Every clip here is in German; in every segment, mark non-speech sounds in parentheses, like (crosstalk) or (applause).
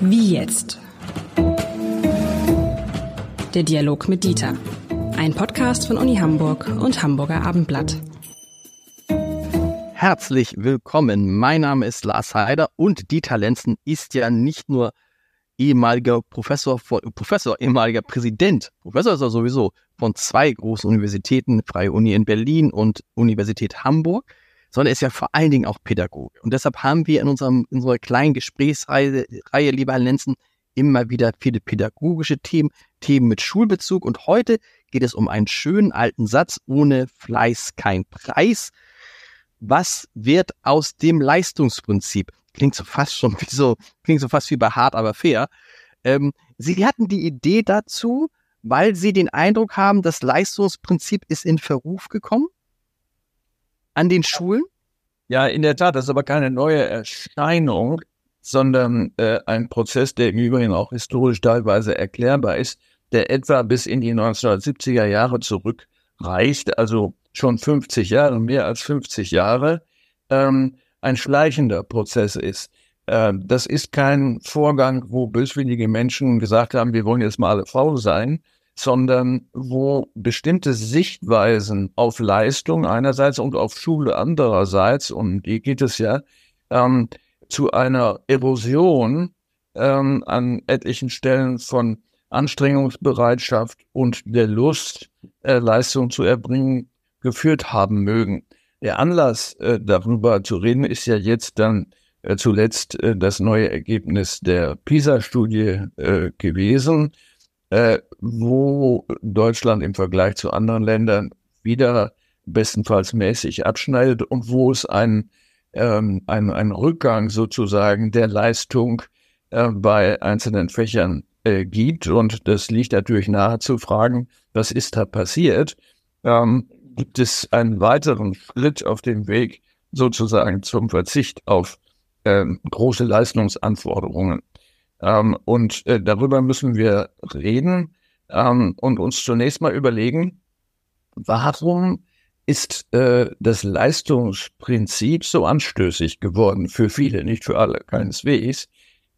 Wie jetzt? Der Dialog mit Dieter. Ein Podcast von Uni Hamburg und Hamburger Abendblatt. Herzlich willkommen. Mein Name ist Lars Heider und Dieter Lenzen ist ja nicht nur ehemaliger Professor, Professor, ehemaliger Präsident, Professor ist er sowieso von zwei großen Universitäten, Freie Uni in Berlin und Universität Hamburg, sondern er ist ja vor allen Dingen auch Pädagoge. Und deshalb haben wir in, unserem, in unserer kleinen Gesprächsreihe, Reihe, lieber Herr Lenzen, immer wieder viele pädagogische Themen, Themen mit Schulbezug. Und heute geht es um einen schönen alten Satz, ohne Fleiß kein Preis. Was wird aus dem Leistungsprinzip? Klingt so fast schon wie so, klingt so fast wie bei hart, aber fair. Ähm, Sie hatten die Idee dazu, weil Sie den Eindruck haben, das Leistungsprinzip ist in Verruf gekommen? An den Schulen? Ja, in der Tat, das ist aber keine neue Erscheinung, sondern äh, ein Prozess, der im Übrigen auch historisch teilweise erklärbar ist, der etwa bis in die 1970er Jahre zurückreicht, also schon 50 Jahre, mehr als 50 Jahre, ähm, ein schleichender Prozess ist. Äh, das ist kein Vorgang, wo böswillige Menschen gesagt haben, wir wollen jetzt mal alle faul sein, sondern wo bestimmte Sichtweisen auf Leistung einerseits und auf Schule andererseits, und die geht es ja, ähm, zu einer Erosion ähm, an etlichen Stellen von Anstrengungsbereitschaft und der Lust, äh, Leistung zu erbringen, geführt haben mögen. Der Anlass, äh, darüber zu reden, ist ja jetzt dann äh, zuletzt äh, das neue Ergebnis der PISA-Studie äh, gewesen, äh, wo Deutschland im Vergleich zu anderen Ländern wieder bestenfalls mäßig abschneidet und wo es einen, ähm, einen, einen Rückgang sozusagen der Leistung äh, bei einzelnen Fächern äh, gibt. Und das liegt natürlich nahe zu fragen, was ist da passiert? Ähm, gibt es einen weiteren Schritt auf dem Weg sozusagen zum Verzicht auf ähm, große Leistungsanforderungen? Ähm, und äh, darüber müssen wir reden ähm, und uns zunächst mal überlegen, warum ist äh, das Leistungsprinzip so anstößig geworden für viele, nicht für alle, keineswegs.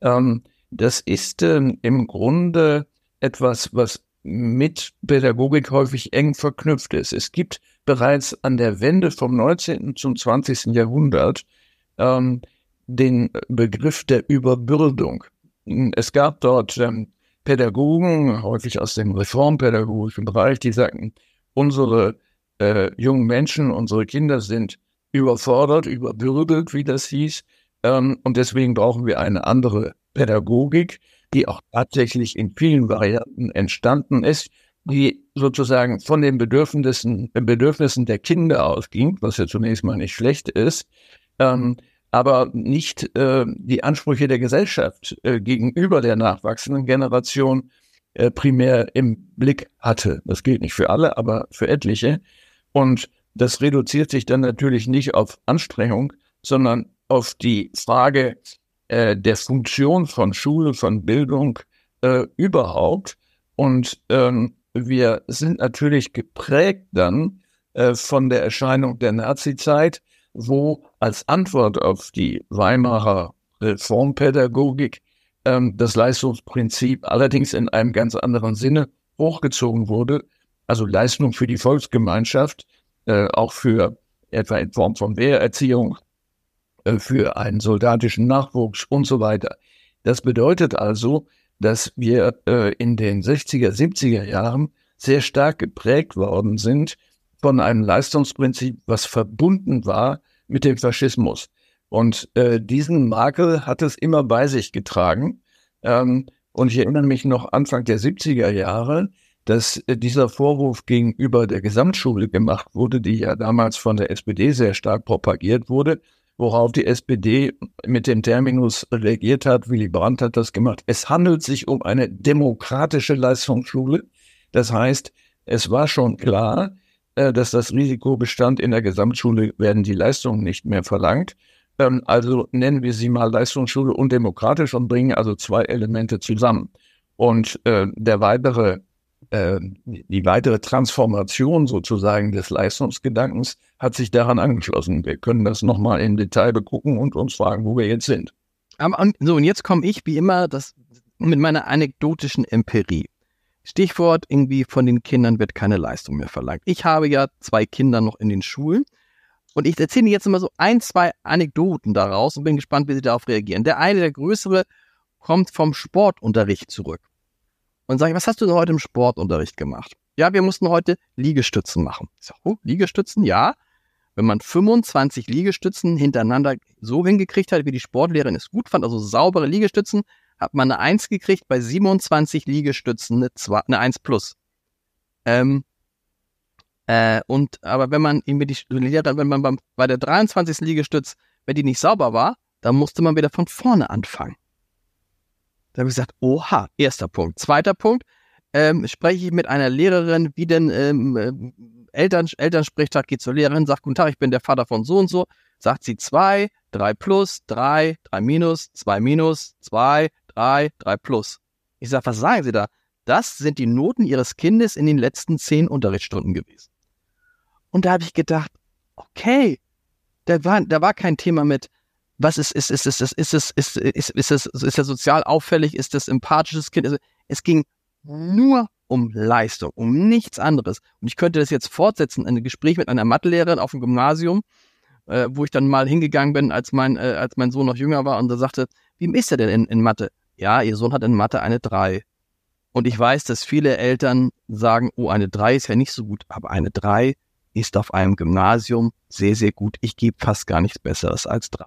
Ähm, das ist ähm, im Grunde etwas, was mit Pädagogik häufig eng verknüpft ist. Es gibt bereits an der Wende vom 19. zum 20. Jahrhundert ähm, den Begriff der Überbürdung. Es gab dort ähm, Pädagogen, häufig aus dem reformpädagogischen Bereich, die sagten, unsere äh, jungen Menschen, unsere Kinder sind überfordert, überbürdelt, wie das hieß. Ähm, und deswegen brauchen wir eine andere Pädagogik, die auch tatsächlich in vielen Varianten entstanden ist, die sozusagen von den Bedürfnissen, Bedürfnissen der Kinder ausging, was ja zunächst mal nicht schlecht ist, ähm, aber nicht äh, die Ansprüche der Gesellschaft äh, gegenüber der nachwachsenden Generation äh, primär im Blick hatte. Das gilt nicht für alle, aber für etliche. Und das reduziert sich dann natürlich nicht auf Anstrengung, sondern auf die Frage äh, der Funktion von Schule, von Bildung äh, überhaupt. Und ähm, wir sind natürlich geprägt dann äh, von der Erscheinung der Nazizeit, wo als Antwort auf die Weimarer Reformpädagogik ähm, das Leistungsprinzip allerdings in einem ganz anderen Sinne hochgezogen wurde. Also Leistung für die Volksgemeinschaft, äh, auch für etwa in Form von Wehrerziehung, äh, für einen soldatischen Nachwuchs und so weiter. Das bedeutet also, dass wir äh, in den 60er, 70er Jahren sehr stark geprägt worden sind von einem Leistungsprinzip, was verbunden war mit dem Faschismus. Und äh, diesen Makel hat es immer bei sich getragen. Ähm, und ich erinnere mich noch Anfang der 70er Jahre, dass äh, dieser Vorwurf gegenüber der Gesamtschule gemacht wurde, die ja damals von der SPD sehr stark propagiert wurde, worauf die SPD mit dem Terminus reagiert hat, Willy Brandt hat das gemacht. Es handelt sich um eine demokratische Leistungsschule. Das heißt, es war schon klar, dass das Risiko bestand, in der Gesamtschule werden die Leistungen nicht mehr verlangt. Ähm, also nennen wir sie mal Leistungsschule undemokratisch und bringen also zwei Elemente zusammen. Und äh, der weitere äh, die weitere Transformation sozusagen des Leistungsgedankens hat sich daran angeschlossen. Wir können das nochmal im Detail begucken und uns fragen, wo wir jetzt sind. So, und jetzt komme ich wie immer das, mit meiner anekdotischen Empirie. Stichwort, irgendwie von den Kindern wird keine Leistung mehr verlangt. Ich habe ja zwei Kinder noch in den Schulen und ich erzähle jetzt immer so ein, zwei Anekdoten daraus und bin gespannt, wie sie darauf reagieren. Der eine, der größere, kommt vom Sportunterricht zurück und sage ich, was hast du denn heute im Sportunterricht gemacht? Ja, wir mussten heute Liegestützen machen. Ich sage, oh, Liegestützen, ja. Wenn man 25 Liegestützen hintereinander so hingekriegt hat, wie die Sportlehrerin es gut fand, also saubere Liegestützen, hat man eine 1 gekriegt, bei 27 Liegestützen eine, 2, eine 1 plus. Ähm, äh, und aber wenn man irgendwie die wenn man beim, bei der 23. Liegestütz, wenn die nicht sauber war, dann musste man wieder von vorne anfangen. Da habe ich gesagt, oha, erster Punkt. Zweiter Punkt, ähm, spreche ich mit einer Lehrerin, wie denn ähm, äh, Eltern, Elternsprechtag geht zur Lehrerin, sagt, guten Tag, ich bin der Vater von so und so, sagt sie zwei, drei plus, drei, drei minus, zwei minus, zwei, drei, drei plus. Ich sage, was sagen Sie da? Das sind die Noten Ihres Kindes in den letzten zehn Unterrichtsstunden gewesen. Und da habe ich gedacht, okay, da war, da war kein Thema mit, was ist, ist, ist, ist, ist, ist, ist, ist, ist, ist, ist, ist er sozial auffällig, ist das empathisches Kind? Also, es ging nur um Leistung, um nichts anderes. Und ich könnte das jetzt fortsetzen, ein Gespräch mit einer Mathelehrerin auf dem Gymnasium, äh, wo ich dann mal hingegangen bin, als mein, äh, als mein Sohn noch jünger war und da sagte, wie ist er denn in, in Mathe? Ja, ihr Sohn hat in Mathe eine 3. Und ich weiß, dass viele Eltern sagen, oh, eine 3 ist ja nicht so gut, aber eine 3 ist auf einem Gymnasium sehr, sehr gut. Ich gebe fast gar nichts Besseres als 3.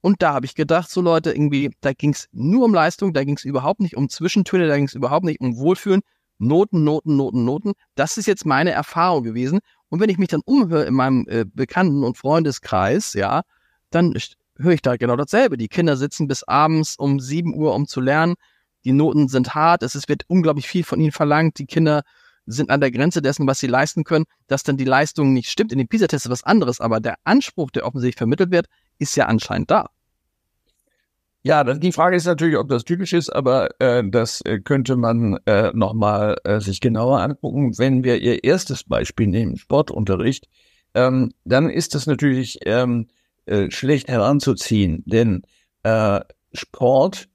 Und da habe ich gedacht, so Leute, irgendwie, da ging es nur um Leistung, da ging es überhaupt nicht um Zwischentöne, da ging es überhaupt nicht um Wohlfühlen. Noten, Noten, Noten, Noten. Das ist jetzt meine Erfahrung gewesen. Und wenn ich mich dann umhöre in meinem äh, Bekannten- und Freundeskreis, ja, dann höre ich da genau dasselbe. Die Kinder sitzen bis abends um 7 Uhr, um zu lernen. Die Noten sind hart. Es wird unglaublich viel von ihnen verlangt. Die Kinder sind an der Grenze dessen, was sie leisten können. Dass dann die Leistung nicht stimmt in den PISA-Tests ist was anderes. Aber der Anspruch, der offensichtlich vermittelt wird, ist ja anscheinend da. Ja, die Frage ist natürlich, ob das typisch ist, aber äh, das äh, könnte man äh, nochmal äh, sich genauer angucken. Wenn wir Ihr erstes Beispiel nehmen, Sportunterricht, ähm, dann ist das natürlich ähm, äh, schlecht heranzuziehen, denn äh, Sport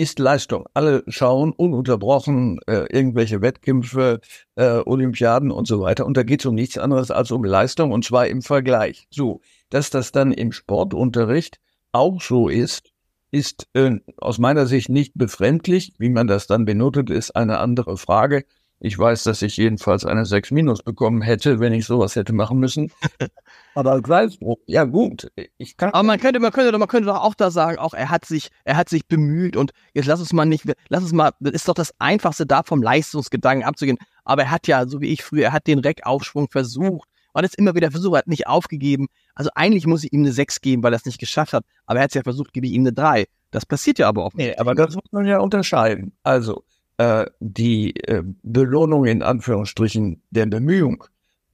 ist Leistung. Alle schauen ununterbrochen äh, irgendwelche Wettkämpfe, äh, Olympiaden und so weiter. Und da geht es um nichts anderes als um Leistung und zwar im Vergleich. So, dass das dann im Sportunterricht auch so ist, ist äh, aus meiner Sicht nicht befremdlich. Wie man das dann benotet, ist eine andere Frage. Ich weiß, dass ich jedenfalls eine 6 minus bekommen hätte, wenn ich sowas hätte machen müssen. (laughs) Aber als Salzbruch, ja gut, ich kann. Aber man könnte, man könnte, man könnte doch auch da sagen, auch er hat sich, er hat sich bemüht und jetzt lass uns mal nicht, lass uns mal, das ist doch das Einfachste da vom Leistungsgedanken abzugehen. Aber er hat ja, so wie ich früher, er hat den Reckaufschwung versucht und es immer wieder versucht, hat nicht aufgegeben. Also eigentlich muss ich ihm eine 6 geben, weil er es nicht geschafft hat. Aber er hat es ja versucht, gebe ich ihm eine 3. Das passiert ja aber auch. Nee, aber das muss man ja unterscheiden. Also, äh, die äh, Belohnung in Anführungsstrichen der Bemühung,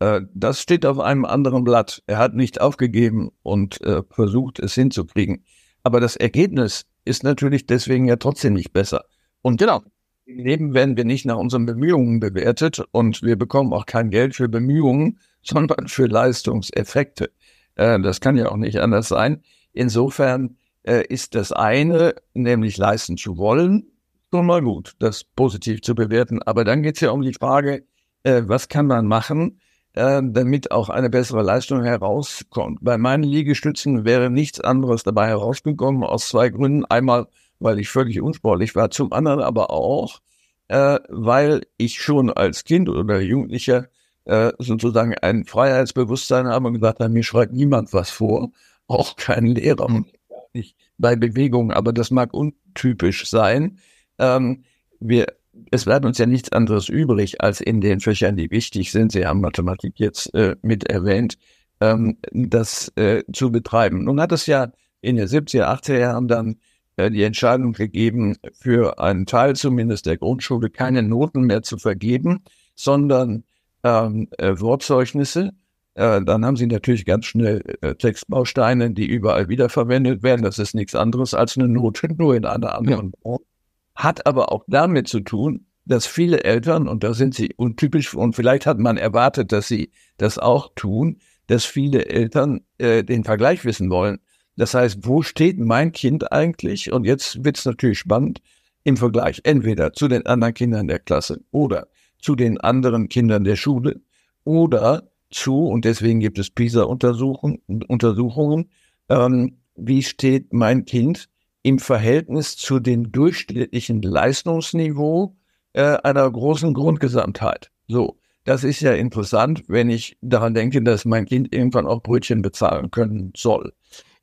äh, das steht auf einem anderen Blatt. Er hat nicht aufgegeben und äh, versucht, es hinzukriegen. Aber das Ergebnis ist natürlich deswegen ja trotzdem nicht besser. Und genau, im Leben werden wir nicht nach unseren Bemühungen bewertet und wir bekommen auch kein Geld für Bemühungen, (laughs) sondern für Leistungseffekte. Äh, das kann ja auch nicht anders sein. Insofern äh, ist das eine, nämlich leisten zu wollen, schon mal gut, das positiv zu bewerten. Aber dann geht es ja um die Frage, äh, was kann man machen, damit auch eine bessere Leistung herauskommt. Bei meinen Liegestützen wäre nichts anderes dabei herausgekommen, aus zwei Gründen. Einmal, weil ich völlig unsportlich war, zum anderen aber auch, weil ich schon als Kind oder Jugendlicher äh, sozusagen ein Freiheitsbewusstsein haben und gesagt haben, mir schreibt niemand was vor, auch kein Lehrer und nicht bei Bewegungen, aber das mag untypisch sein. Ähm, wir, es bleibt uns ja nichts anderes übrig, als in den Fächern, die wichtig sind, Sie haben Mathematik jetzt äh, mit erwähnt, ähm, das äh, zu betreiben. Nun hat es ja in den 70er, 80er Jahren dann äh, die Entscheidung gegeben, für einen Teil zumindest der Grundschule keine Noten mehr zu vergeben, sondern ähm, äh, Wortzeugnisse. Äh, dann haben sie natürlich ganz schnell äh, Textbausteine, die überall wiederverwendet werden. Das ist nichts anderes als eine Note, nur in einer anderen Form. Ja. Hat aber auch damit zu tun, dass viele Eltern, und da sind sie untypisch, und vielleicht hat man erwartet, dass sie das auch tun, dass viele Eltern äh, den Vergleich wissen wollen. Das heißt, wo steht mein Kind eigentlich? Und jetzt wird es natürlich spannend im Vergleich entweder zu den anderen Kindern der Klasse oder zu den anderen Kindern der Schule oder zu, und deswegen gibt es PISA-Untersuchungen, Untersuchungen, ähm, wie steht mein Kind im Verhältnis zu dem durchschnittlichen Leistungsniveau äh, einer großen Grundgesamtheit. So, das ist ja interessant, wenn ich daran denke, dass mein Kind irgendwann auch Brötchen bezahlen können soll.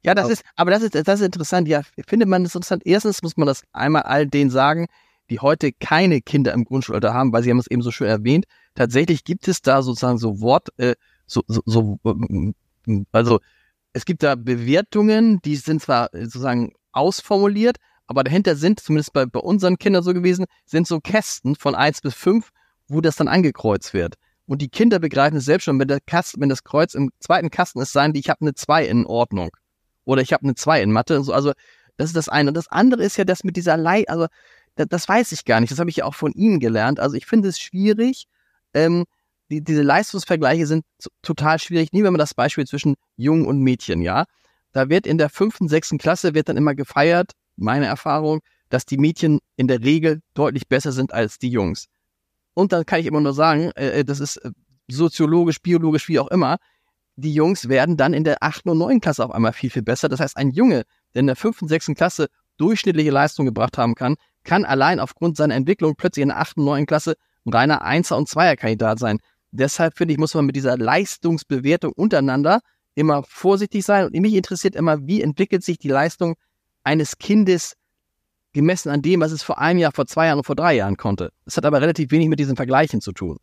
Ja, das ist, aber das ist, das ist interessant. Ja, findet man das interessant. Erstens muss man das einmal all denen sagen, die heute keine Kinder im Grundschulalter haben, weil sie haben es eben so schön erwähnt. Tatsächlich gibt es da sozusagen so Wort, äh, so, so, so, also es gibt da Bewertungen, die sind zwar sozusagen ausformuliert, aber dahinter sind, zumindest bei, bei unseren Kindern so gewesen, sind so Kästen von eins bis fünf, wo das dann angekreuzt wird. Und die Kinder begreifen es selbst schon, wenn, der Kasten, wenn das Kreuz im zweiten Kasten ist, sagen die, ich habe eine zwei in Ordnung. Oder ich habe eine zwei in Mathe. Also das ist das eine. Und das andere ist ja das mit dieser Lei, also das, das weiß ich gar nicht. Das habe ich ja auch von Ihnen gelernt. Also ich finde es schwierig. Ähm, die, diese Leistungsvergleiche sind total schwierig. Nehmen wir mal das Beispiel zwischen Jungen und Mädchen, ja. Da wird in der fünften, sechsten Klasse wird dann immer gefeiert, meine Erfahrung, dass die Mädchen in der Regel deutlich besser sind als die Jungs. Und dann kann ich immer nur sagen, äh, äh das ist äh, soziologisch, biologisch, wie auch immer, die Jungs werden dann in der achten und neunten Klasse auf einmal viel, viel besser. Das heißt, ein Junge, der in der fünften, sechsten Klasse durchschnittliche Leistung gebracht haben kann, kann allein aufgrund seiner Entwicklung plötzlich in der achten, neunten Klasse ein reiner Einser- und Zweierkandidat sein. Deshalb finde ich, muss man mit dieser Leistungsbewertung untereinander immer vorsichtig sein. Und mich interessiert immer, wie entwickelt sich die Leistung eines Kindes gemessen an dem, was es vor einem Jahr, vor zwei Jahren und vor drei Jahren konnte. Das hat aber relativ wenig mit diesen Vergleichen zu tun.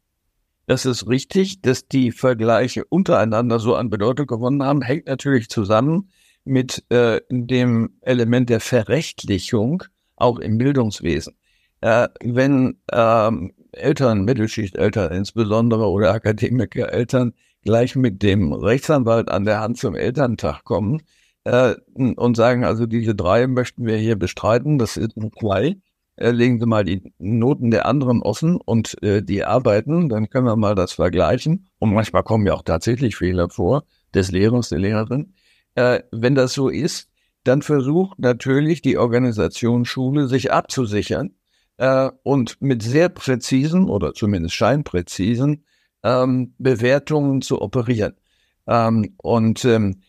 Das ist richtig, dass die Vergleiche untereinander so an Bedeutung gewonnen haben, hängt natürlich zusammen mit äh, dem Element der Verrechtlichung, auch im Bildungswesen. Äh, wenn ähm, Eltern, Mittelschichteltern insbesondere oder Akademikereltern gleich mit dem Rechtsanwalt an der Hand zum Elterntag kommen äh, und sagen, also diese drei möchten wir hier bestreiten, das ist ein zwei, äh, legen Sie mal die Noten der anderen offen und äh, die arbeiten, dann können wir mal das vergleichen. Und manchmal kommen ja auch tatsächlich Fehler vor, des Lehrers, der Lehrerin. Äh, wenn das so ist, dann versucht natürlich die Organisation Schule sich abzusichern äh, und mit sehr präzisen oder zumindest scheinpräzisen ähm, Bewertungen zu operieren. Ähm, und ähm,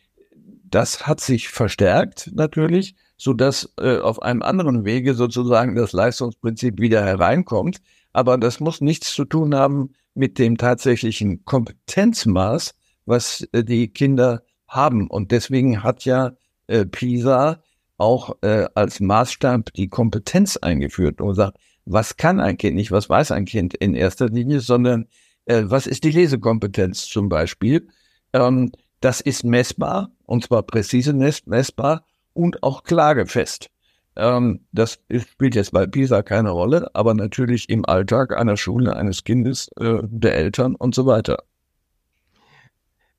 das hat sich verstärkt natürlich, so dass äh, auf einem anderen Wege sozusagen das Leistungsprinzip wieder hereinkommt. Aber das muss nichts zu tun haben mit dem tatsächlichen Kompetenzmaß, was äh, die Kinder haben. Und deswegen hat ja äh, PISA auch äh, als Maßstab die Kompetenz eingeführt und sagt, was kann ein Kind nicht, was weiß ein Kind in erster Linie, sondern äh, was ist die Lesekompetenz zum Beispiel. Ähm, das ist messbar, und zwar präzise messbar und auch klagefest. Ähm, das spielt jetzt bei PISA keine Rolle, aber natürlich im Alltag einer Schule, eines Kindes, äh, der Eltern und so weiter.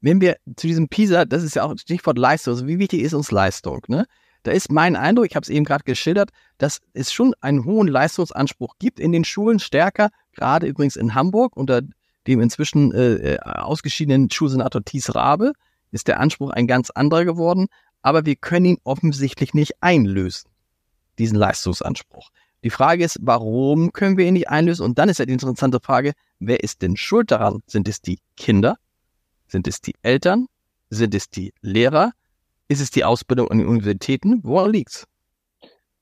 Wenn wir zu diesem PISA, das ist ja auch Stichwort Leistung, also wie wichtig ist uns Leistung? Ne? Da ist mein Eindruck, ich habe es eben gerade geschildert, dass es schon einen hohen Leistungsanspruch gibt in den Schulen, stärker, gerade übrigens in Hamburg unter dem inzwischen äh, äh ausgeschiedenen Schulsenator Thies Rabe ist der Anspruch ein ganz anderer geworden, aber wir können ihn offensichtlich nicht einlösen, diesen Leistungsanspruch. Die Frage ist, warum können wir ihn nicht einlösen? Und dann ist ja die interessante Frage, wer ist denn schuld daran? Sind es die Kinder? Sind es die Eltern? Sind es die Lehrer? Ist es die Ausbildung an den Universitäten? Woran liegt's?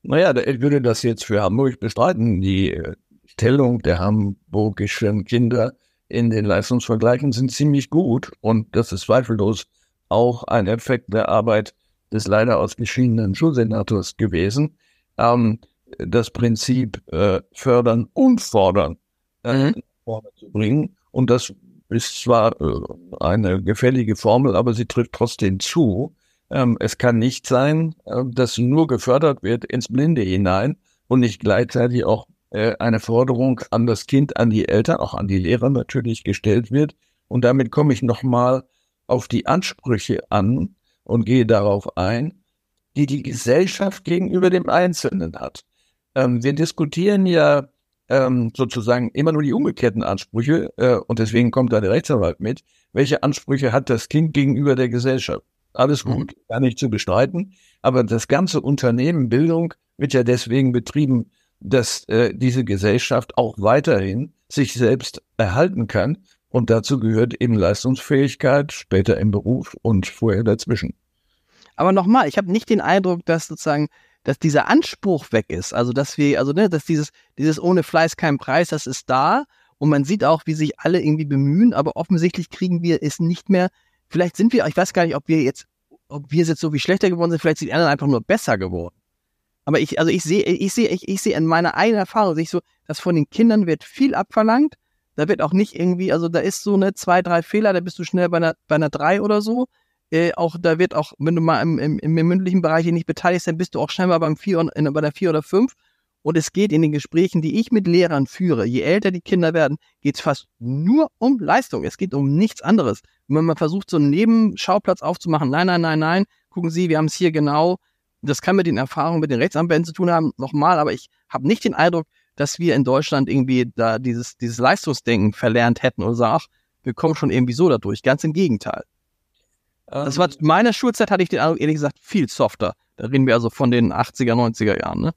Naja, ich würde das jetzt für Hamburg bestreiten. Die äh, Stellung der hamburgischen Kinder in den Leistungsvergleichen sind ziemlich gut und das ist zweifellos auch ein Effekt der Arbeit des leider ausgeschiedenen Schulsenators gewesen. Ähm, das Prinzip äh, fördern und fordern äh, mhm. zu bringen. Und das ist zwar äh, eine gefällige Formel, aber sie trifft trotzdem zu. Ähm, es kann nicht sein, äh, dass nur gefördert wird ins Blinde hinein und nicht gleichzeitig auch eine Forderung an das Kind, an die Eltern, auch an die Lehrer natürlich gestellt wird. Und damit komme ich nochmal auf die Ansprüche an und gehe darauf ein, die die Gesellschaft gegenüber dem Einzelnen hat. Ähm, wir diskutieren ja ähm, sozusagen immer nur die umgekehrten Ansprüche äh, und deswegen kommt da der Rechtsanwalt mit. Welche Ansprüche hat das Kind gegenüber der Gesellschaft? Alles gut, mhm. gar nicht zu bestreiten, aber das ganze Unternehmen Bildung wird ja deswegen betrieben, dass äh, diese Gesellschaft auch weiterhin sich selbst erhalten kann und dazu gehört eben Leistungsfähigkeit, später im Beruf und vorher dazwischen. Aber nochmal, ich habe nicht den Eindruck, dass sozusagen, dass dieser Anspruch weg ist. Also dass wir, also ne, dass dieses, dieses ohne Fleiß kein Preis, das ist da. Und man sieht auch, wie sich alle irgendwie bemühen, aber offensichtlich kriegen wir es nicht mehr. Vielleicht sind wir, ich weiß gar nicht, ob wir jetzt, ob wir jetzt so wie schlechter geworden sind, vielleicht sind die anderen einfach nur besser geworden. Aber ich, also ich sehe, ich sehe, ich, ich sehe in meiner eigenen Erfahrung, sehe ich so, dass von den Kindern wird viel abverlangt da wird auch nicht irgendwie, also da ist so eine zwei, drei Fehler, da bist du schnell bei einer, bei einer drei oder so. Äh, auch da wird auch, wenn du mal im, im, im mündlichen Bereich nicht beteiligst, dann bist du auch schnell mal beim vier, in, bei der vier oder fünf. Und es geht in den Gesprächen, die ich mit Lehrern führe, je älter die Kinder werden, geht es fast nur um Leistung. Es geht um nichts anderes. wenn man versucht, so einen Nebenschauplatz aufzumachen, nein, nein, nein, nein, gucken Sie, wir haben es hier genau. Das kann mit den Erfahrungen mit den Rechtsanwälten zu tun haben, nochmal, aber ich habe nicht den Eindruck, dass wir in Deutschland irgendwie da dieses, dieses Leistungsdenken verlernt hätten oder sagen, ach, wir kommen schon irgendwie so dadurch. Ganz im Gegenteil. Um, das war in meiner Schulzeit hatte ich den Eindruck, ehrlich gesagt, viel softer. Da reden wir also von den 80er, 90er Jahren, ne?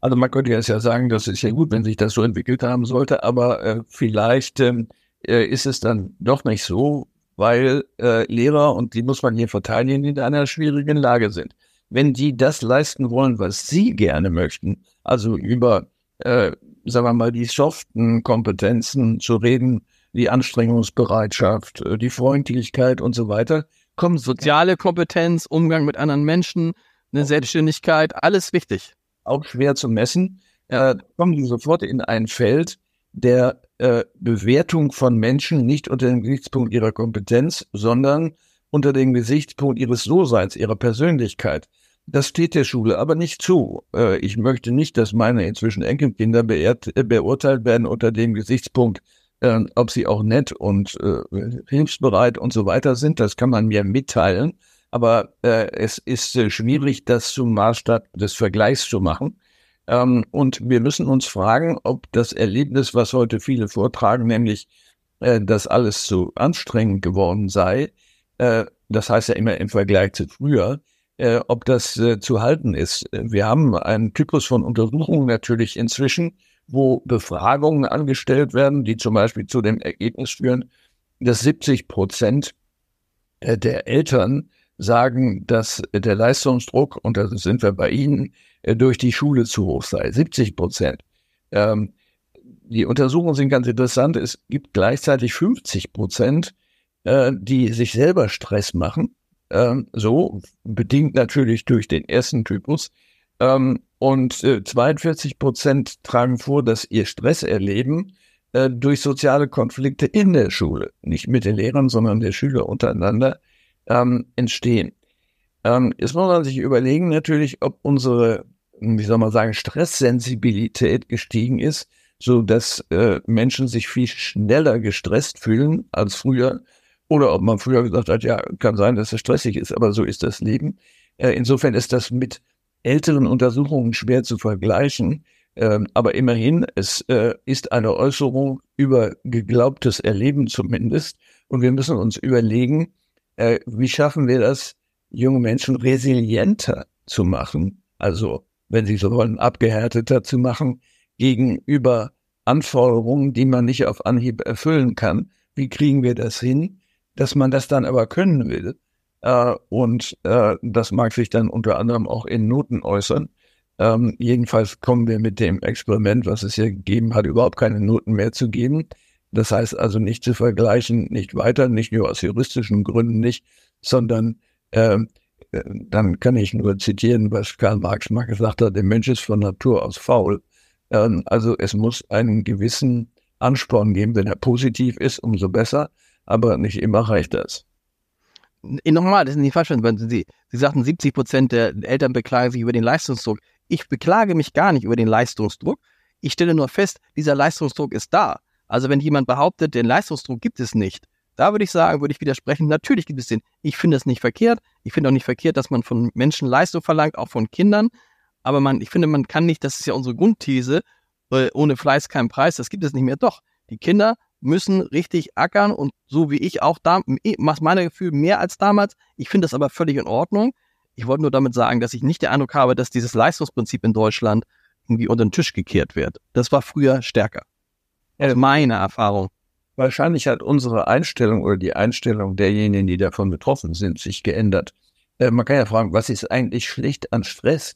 Also man könnte jetzt ja sagen, das ist ja gut, wenn sich das so entwickelt haben sollte, aber äh, vielleicht ähm, äh, ist es dann doch nicht so, weil äh, Lehrer, und die muss man hier verteidigen, in einer schwierigen Lage sind. Wenn die das leisten wollen, was sie gerne möchten, also über äh, sagen wir mal, die soften Kompetenzen zu reden, die Anstrengungsbereitschaft, äh, die Freundlichkeit und so weiter, kommen soziale Kompetenz, Umgang mit anderen Menschen, eine Selbstständigkeit, alles wichtig. Auch schwer zu messen, äh, kommen die sofort in ein Feld der äh, Bewertung von Menschen nicht unter dem Gesichtspunkt ihrer Kompetenz, sondern unter dem Gesichtspunkt ihres So-Seins, ihrer Persönlichkeit. Das steht der Schule aber nicht zu. Äh, ich möchte nicht, dass meine inzwischen Enkelkinder äh, beurteilt werden unter dem Gesichtspunkt, äh, ob sie auch nett und hilfsbereit und so weiter sind. Das kann man mir mitteilen. Aber es ist schwierig, das zum Maßstab des Vergleichs zu machen. Ähm, und wir müssen uns fragen, ob das Erlebnis, was heute viele vortragen, nämlich, dass alles zu anstrengend geworden sei, das heißt ja immer im Vergleich zu früher, äh, ob das äh, zu halten ist. Wir haben einen Typus von Untersuchungen natürlich inzwischen, wo Befragungen angestellt werden, die zum Beispiel zu dem Ergebnis führen, dass 70 Prozent äh, der Eltern sagen, dass der Leistungsdruck, und da sind wir bei Ihnen, äh, durch die Schule zu hoch sei. 70 Prozent. Ähm, die Untersuchungen sind ganz interessant. Es gibt gleichzeitig 50 Prozent, äh, die sich selber Stress machen ähm, so, bedingt natürlich durch den ersten Typus. Ähm, und äh, 42 Prozent tragen vor, dass ihr Stress erleben äh, durch soziale Konflikte in der Schule, nicht mit den Lehrern, sondern der Schüler untereinander, ähm, entstehen. Ähm, jetzt muss man sich überlegen natürlich, ob unsere, wie soll man sagen, Stresssensibilität gestiegen ist, so dass äh, Menschen sich viel schneller gestresst fühlen als früher oder ob man früher gesagt hat, ja, kann sein, dass es stressig ist, aber so ist das Leben. Äh, insofern ist das mit älteren Untersuchungen schwer zu vergleichen. Ähm, aber immerhin, es äh, ist eine Äußerung über geglaubtes Erleben zumindest. Und wir müssen uns überlegen, äh, wie schaffen wir das, junge Menschen resilienter zu machen? Also, wenn sie so wollen, abgehärteter zu machen gegenüber Anforderungen, die man nicht auf Anhieb erfüllen kann. Wie kriegen wir das hin? Dass man das dann aber können will. Äh, und äh, das mag sich dann unter anderem auch in Noten äußern. Ähm, jedenfalls kommen wir mit dem Experiment, was es hier gegeben hat, überhaupt keine Noten mehr zu geben. Das heißt also nicht zu vergleichen, nicht weiter, nicht nur aus juristischen Gründen nicht, sondern ähm, äh, dann kann ich nur zitieren, was Karl Marx mal gesagt hat, der Mensch ist von Natur aus faul. Ähm, also es muss einen gewissen Ansporn geben, wenn er positiv ist, umso besser aber nicht immer reicht das. Nochmal, das ist nicht falsch. Sie, Sie sagten, 70 Prozent der Eltern beklagen sich über den Leistungsdruck. Ich beklage mich gar nicht über den Leistungsdruck. Ich stelle nur fest, dieser Leistungsdruck ist da. Also wenn jemand behauptet, den Leistungsdruck gibt es nicht, da würde ich sagen, würde ich widersprechen, natürlich gibt es den. Ich finde es nicht verkehrt. Ich finde auch nicht verkehrt, dass man von Menschen Leistung verlangt, auch von Kindern. Aber man, ich finde, man kann nicht, das ist ja unsere Grundthese, äh, ohne Fleiß kein Preis, das gibt es nicht mehr. Doch, die Kinder müssen richtig ackern und so wie ich auch da, was meine Gefühl mehr als damals. Ich finde das aber völlig in Ordnung. Ich wollte nur damit sagen, dass ich nicht den Eindruck habe, dass dieses Leistungsprinzip in Deutschland irgendwie unter den Tisch gekehrt wird. Das war früher stärker. Aus meiner Erfahrung. Wahrscheinlich hat unsere Einstellung oder die Einstellung derjenigen, die davon betroffen sind, sich geändert. Äh, man kann ja fragen, was ist eigentlich schlecht an Stress?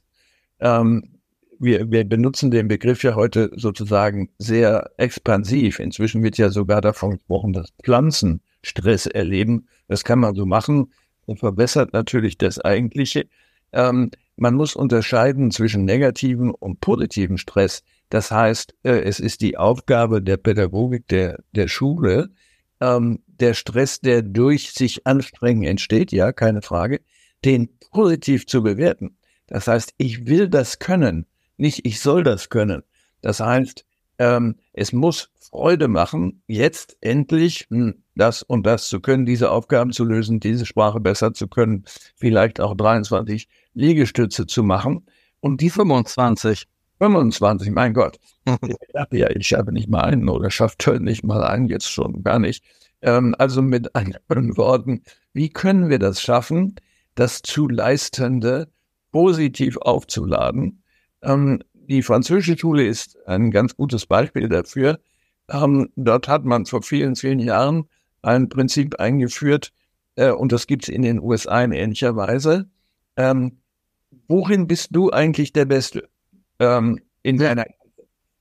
Ähm, wir, wir benutzen den Begriff ja heute sozusagen sehr expansiv. Inzwischen wird ja sogar davon gesprochen, dass Pflanzen Stress erleben. Das kann man so machen und verbessert natürlich das Eigentliche. Ähm, man muss unterscheiden zwischen negativen und positiven Stress. Das heißt, äh, es ist die Aufgabe der Pädagogik der, der Schule, ähm, der Stress, der durch sich anstrengen entsteht, ja, keine Frage, den positiv zu bewerten. Das heißt, ich will das können nicht ich soll das können. Das heißt, ähm, es muss Freude machen, jetzt endlich hm, das und das zu können, diese Aufgaben zu lösen, diese Sprache besser zu können, vielleicht auch 23 Liegestütze zu machen. Und die 25. 25, mein Gott. ich dachte ja, ich schaffe nicht mal einen oder schaffe nicht mal einen, jetzt schon gar nicht. Ähm, also mit anderen Worten, wie können wir das schaffen, das zu Leistende positiv aufzuladen? Ähm, die französische Schule ist ein ganz gutes Beispiel dafür. Ähm, dort hat man vor vielen, vielen Jahren ein Prinzip eingeführt, äh, und das gibt es in den USA in ähnlicher Weise. Ähm, worin bist du eigentlich der Beste ähm, in deiner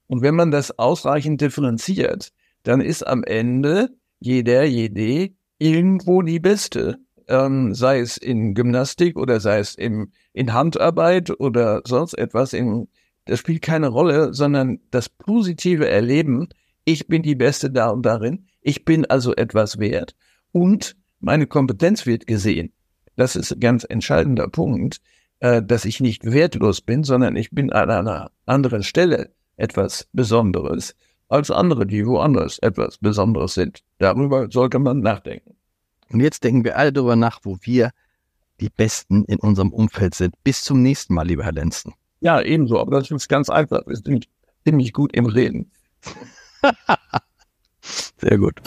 Und wenn man das ausreichend differenziert, dann ist am Ende jeder, jede irgendwo die Beste. Ähm, sei es in Gymnastik oder sei es im in Handarbeit oder sonst etwas, in, das spielt keine Rolle, sondern das positive Erleben, ich bin die Beste da und darin, ich bin also etwas wert und meine Kompetenz wird gesehen. Das ist ein ganz entscheidender Punkt, äh, dass ich nicht wertlos bin, sondern ich bin an einer anderen Stelle etwas Besonderes als andere, die woanders etwas Besonderes sind. Darüber sollte man nachdenken. Und jetzt denken wir alle darüber nach, wo wir die Besten in unserem Umfeld sind. Bis zum nächsten Mal, lieber Herr Lenzen. Ja, ebenso. Aber das ist ganz einfach. Wir sind ziemlich gut im Reden. (laughs) Sehr gut.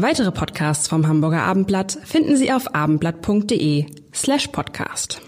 Weitere Podcasts vom Hamburger Abendblatt finden Sie auf abendblatt.de slash podcast.